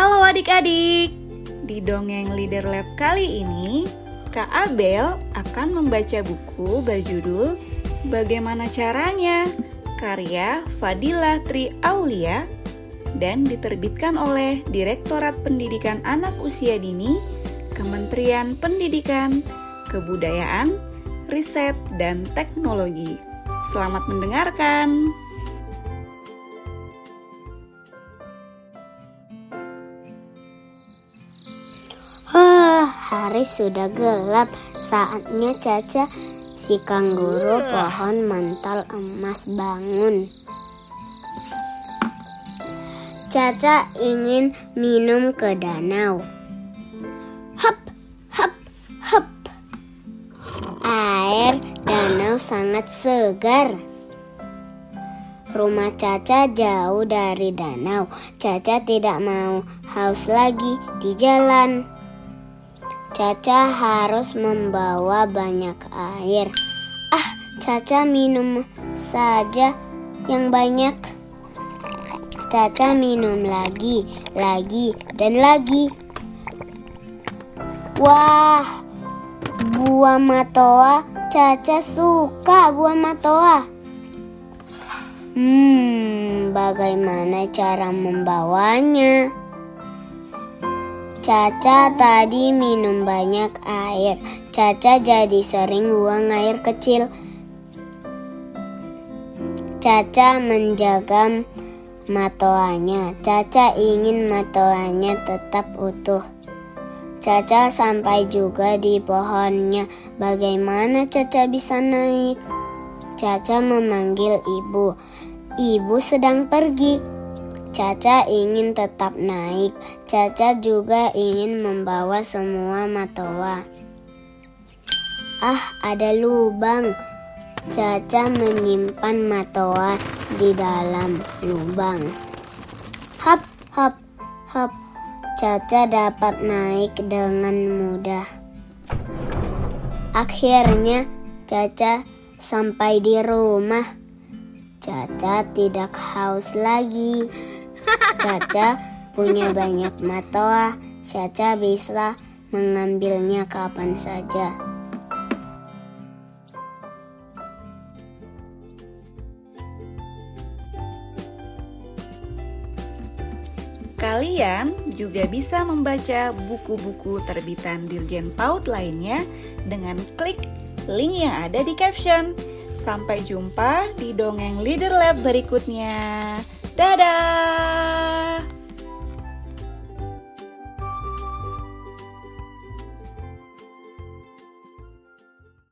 Halo adik-adik, di Dongeng Leader Lab kali ini Kak Abel akan membaca buku berjudul Bagaimana Caranya karya Fadila Tri Aulia dan diterbitkan oleh Direktorat Pendidikan Anak Usia Dini Kementerian Pendidikan, Kebudayaan, Riset, dan Teknologi. Selamat mendengarkan. Hari sudah gelap. Saatnya Caca si kangguru pohon mantal emas bangun. Caca ingin minum ke danau. Hap, hap, hap. Air danau sangat segar. Rumah Caca jauh dari danau. Caca tidak mau haus lagi di jalan. Caca harus membawa banyak air. Ah, Caca minum saja yang banyak. Caca minum lagi, lagi, dan lagi. Wah, buah matoa. Caca suka buah matoa. Hmm, bagaimana cara membawanya? Caca tadi minum banyak air. Caca jadi sering buang air kecil. Caca menjaga matoanya. Caca ingin matoanya tetap utuh. Caca sampai juga di pohonnya. Bagaimana Caca bisa naik? Caca memanggil ibu. Ibu sedang pergi. Caca ingin tetap naik. Caca juga ingin membawa semua matoa. Ah, ada lubang. Caca menyimpan matoa di dalam lubang. Hap, hap, hap. Caca dapat naik dengan mudah. Akhirnya, Caca sampai di rumah. Caca tidak haus lagi. Caca punya banyak matoa. Caca bisa mengambilnya kapan saja. Kalian juga bisa membaca buku-buku terbitan Dirjen PAUD lainnya dengan klik link yang ada di caption. Sampai jumpa di dongeng Leader Lab berikutnya. Dadah!